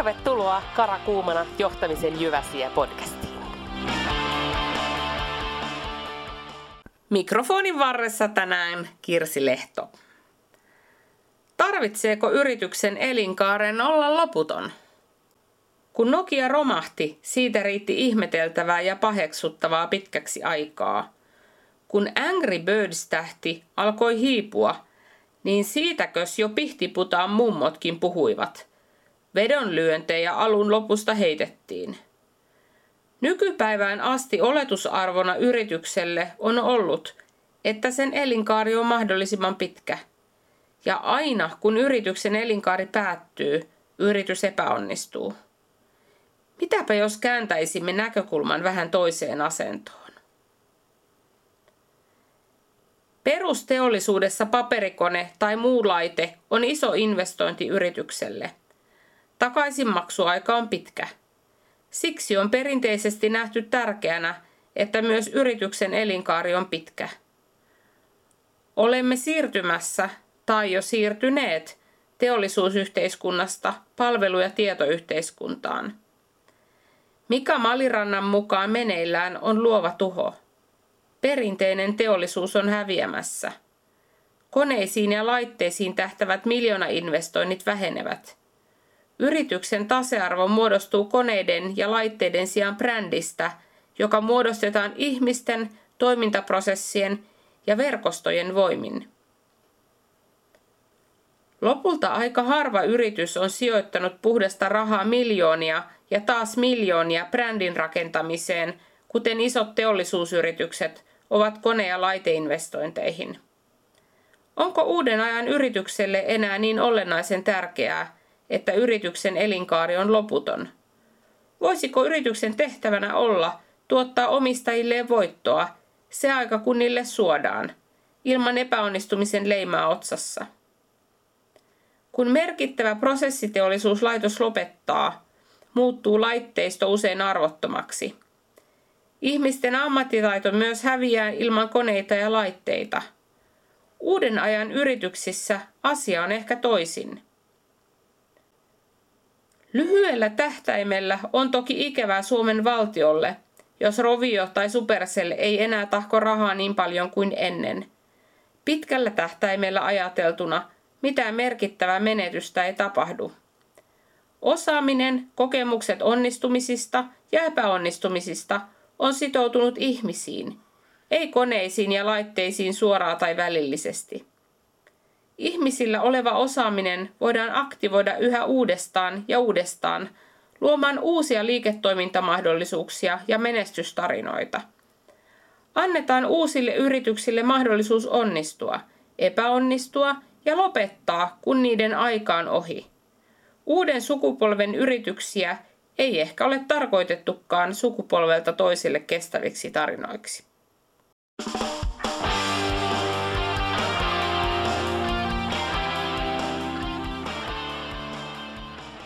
Tervetuloa Karakuumana johtamisen Jyväsiä podcastiin. Mikrofonin varressa tänään Kirsi Lehto. Tarvitseeko yrityksen elinkaaren olla loputon? Kun Nokia romahti, siitä riitti ihmeteltävää ja paheksuttavaa pitkäksi aikaa. Kun Angry Birds-tähti alkoi hiipua, niin siitäkös jo pihtiputaan mummotkin puhuivat – Vedonlyöntejä alun lopusta heitettiin. Nykypäivään asti oletusarvona yritykselle on ollut, että sen elinkaari on mahdollisimman pitkä. Ja aina kun yrityksen elinkaari päättyy, yritys epäonnistuu. Mitäpä jos kääntäisimme näkökulman vähän toiseen asentoon? Perusteollisuudessa paperikone tai muu laite on iso investointi yritykselle – Takaisinmaksuaika on pitkä. Siksi on perinteisesti nähty tärkeänä, että myös yrityksen elinkaari on pitkä. Olemme siirtymässä tai jo siirtyneet teollisuusyhteiskunnasta palvelu- ja tietoyhteiskuntaan. Mika Malirannan mukaan meneillään on luova tuho. Perinteinen teollisuus on häviämässä. Koneisiin ja laitteisiin tähtävät miljoonainvestoinnit vähenevät – Yrityksen tasearvo muodostuu koneiden ja laitteiden sijaan brändistä, joka muodostetaan ihmisten, toimintaprosessien ja verkostojen voimin. Lopulta aika harva yritys on sijoittanut puhdasta rahaa miljoonia ja taas miljoonia brändin rakentamiseen, kuten isot teollisuusyritykset ovat kone- ja laiteinvestointeihin. Onko uuden ajan yritykselle enää niin olennaisen tärkeää, että yrityksen elinkaari on loputon. Voisiko yrityksen tehtävänä olla tuottaa omistajille voittoa se aika kun niille suodaan, ilman epäonnistumisen leimaa otsassa? Kun merkittävä prosessiteollisuuslaitos lopettaa, muuttuu laitteisto usein arvottomaksi. Ihmisten ammattitaito myös häviää ilman koneita ja laitteita. Uuden ajan yrityksissä asia on ehkä toisin. Lyhyellä tähtäimellä on toki ikävää Suomen valtiolle, jos Rovio tai Supercell ei enää tahko rahaa niin paljon kuin ennen. Pitkällä tähtäimellä ajateltuna mitään merkittävää menetystä ei tapahdu. Osaaminen, kokemukset onnistumisista ja epäonnistumisista on sitoutunut ihmisiin, ei koneisiin ja laitteisiin suoraan tai välillisesti. Ihmisillä oleva osaaminen voidaan aktivoida yhä uudestaan ja uudestaan, luomaan uusia liiketoimintamahdollisuuksia ja menestystarinoita. Annetaan uusille yrityksille mahdollisuus onnistua, epäonnistua ja lopettaa, kun niiden aika on ohi. Uuden sukupolven yrityksiä ei ehkä ole tarkoitettukaan sukupolvelta toiselle kestäviksi tarinoiksi.